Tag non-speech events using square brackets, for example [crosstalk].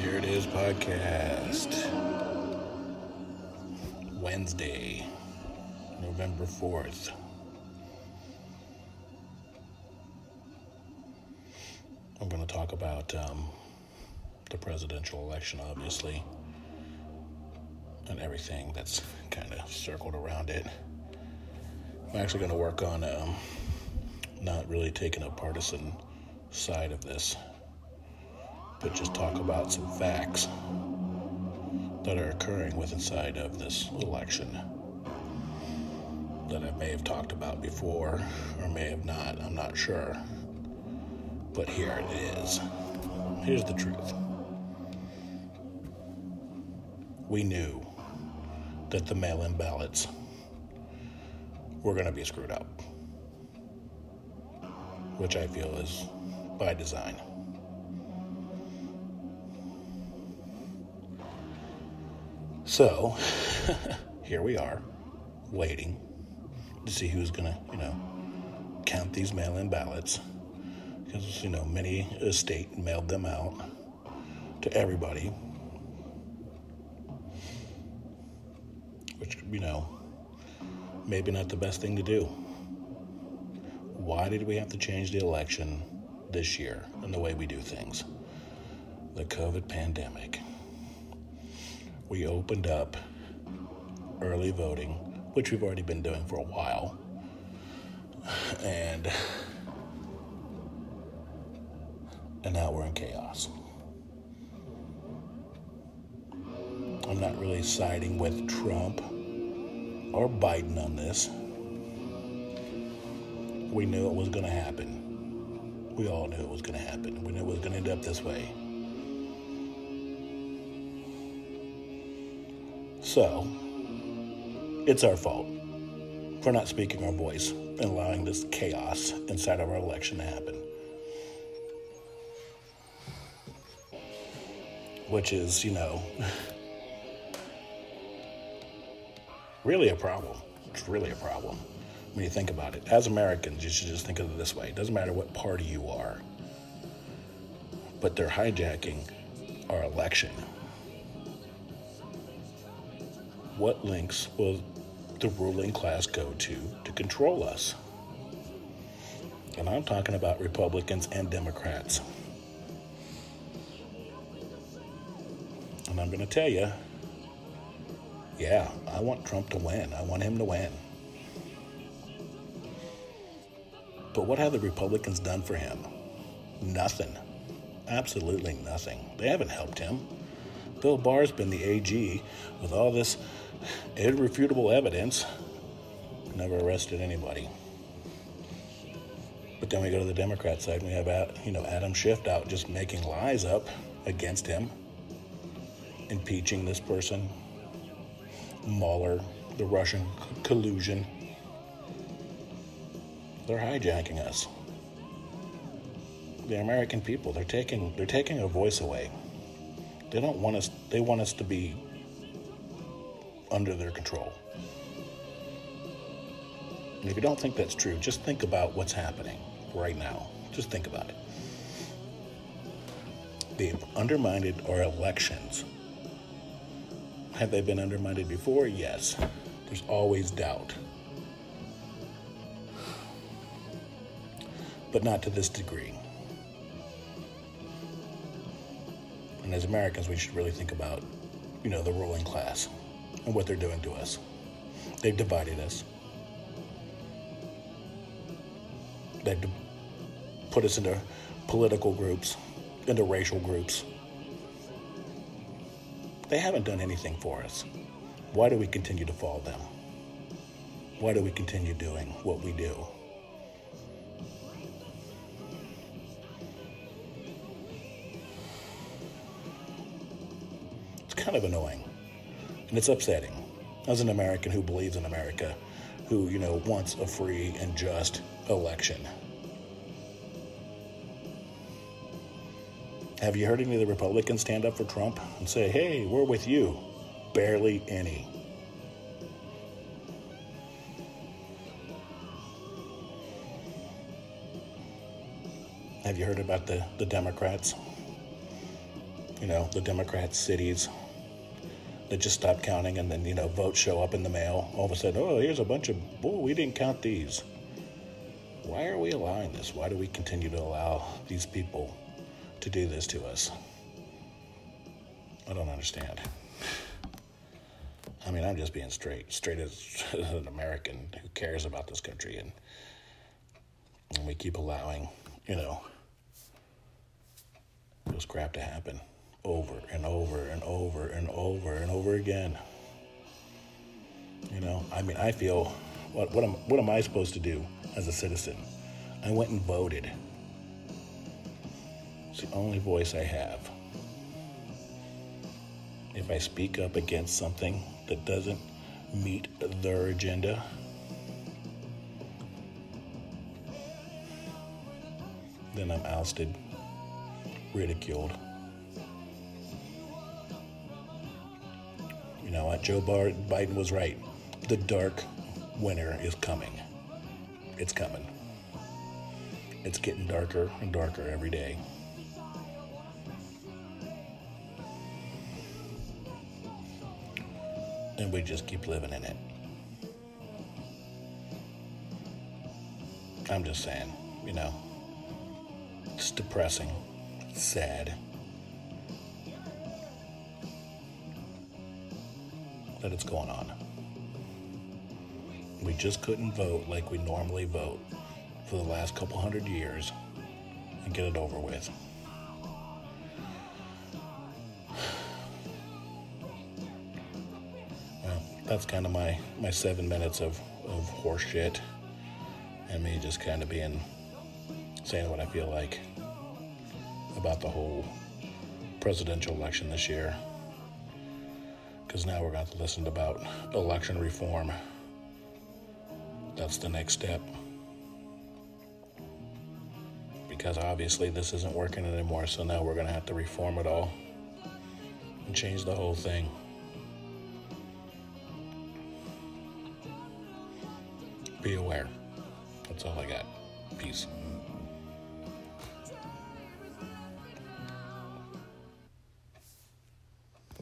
Here it is podcast. Wednesday, November 4th. I'm going to talk about um, the presidential election, obviously, and everything that's kind of circled around it. I'm actually going to work on um, not really taking a partisan side of this, but just talk about some facts that are occurring with inside of this election that I may have talked about before or may have not. I'm not sure. But here it is. Here's the truth. We knew that the mail in ballots were going to be screwed up, which I feel is by design. So, [laughs] here we are, waiting to see who's going to, you know, count these mail in ballots. Because, you know, many a state mailed them out to everybody. Which, you know, maybe not the best thing to do. Why did we have to change the election this year and the way we do things? The COVID pandemic we opened up early voting, which we've already been doing for a while. And and now we're in chaos. I'm not really siding with Trump or Biden on this. We knew it was going to happen. We all knew it was going to happen. We knew it was going to end up this way. So, it's our fault for not speaking our voice and allowing this chaos inside of our election to happen. Which is, you know, [laughs] really a problem. It's really a problem when you think about it. As Americans, you should just think of it this way it doesn't matter what party you are, but they're hijacking our election what links will the ruling class go to to control us? And I'm talking about Republicans and Democrats. And I'm going to tell you, yeah, I want Trump to win. I want him to win. But what have the Republicans done for him? Nothing. Absolutely nothing. They haven't helped him. Bill Barr's been the AG with all this irrefutable evidence, never arrested anybody. But then we go to the Democrat side, and we have uh, you know Adam Schiff out just making lies up against him, impeaching this person, Mueller, the Russian collusion. They're hijacking us. The American people, they're taking they're taking our voice away. They don't want us they want us to be under their control. And if you don't think that's true, just think about what's happening right now. Just think about it. They've undermined our elections. Have they been undermined before? Yes. There's always doubt. But not to this degree. And as Americans, we should really think about, you know, the ruling class and what they're doing to us. They've divided us. They've put us into political groups, into racial groups. They haven't done anything for us. Why do we continue to follow them? Why do we continue doing what we do? It's kind of annoying. And it's upsetting. As an American who believes in America, who, you know, wants a free and just election. Have you heard any of the Republicans stand up for Trump and say, hey, we're with you? Barely any. Have you heard about the, the Democrats? You know, the Democrat cities that just stopped counting and then, you know, votes show up in the mail. All of a sudden, oh, here's a bunch of, oh, we didn't count these. Why are we allowing this? Why do we continue to allow these people to do this to us? I don't understand. I mean, I'm just being straight, straight as, [laughs] as an American who cares about this country, and, and we keep allowing, you know, this crap to happen over and over and over and over and over again. You know, I mean, I feel what what am what am I supposed to do as a citizen? I went and voted. It's the only voice I have. If I speak up against something that doesn't meet their agenda, then I'm ousted, ridiculed. You know? Joe Biden was right. The dark winter is coming. It's coming. It's getting darker and darker every day. And we just keep living in it. I'm just saying, you know, it's depressing, it's sad. That it's going on. We just couldn't vote like we normally vote for the last couple hundred years and get it over with. Well, that's kind of my, my seven minutes of, of horse shit and me just kind of being saying what I feel like about the whole presidential election this year because now we're going to listen about election reform. That's the next step. Because obviously this isn't working anymore, so now we're going to have to reform it all and change the whole thing. Be aware. That's all I got. Peace.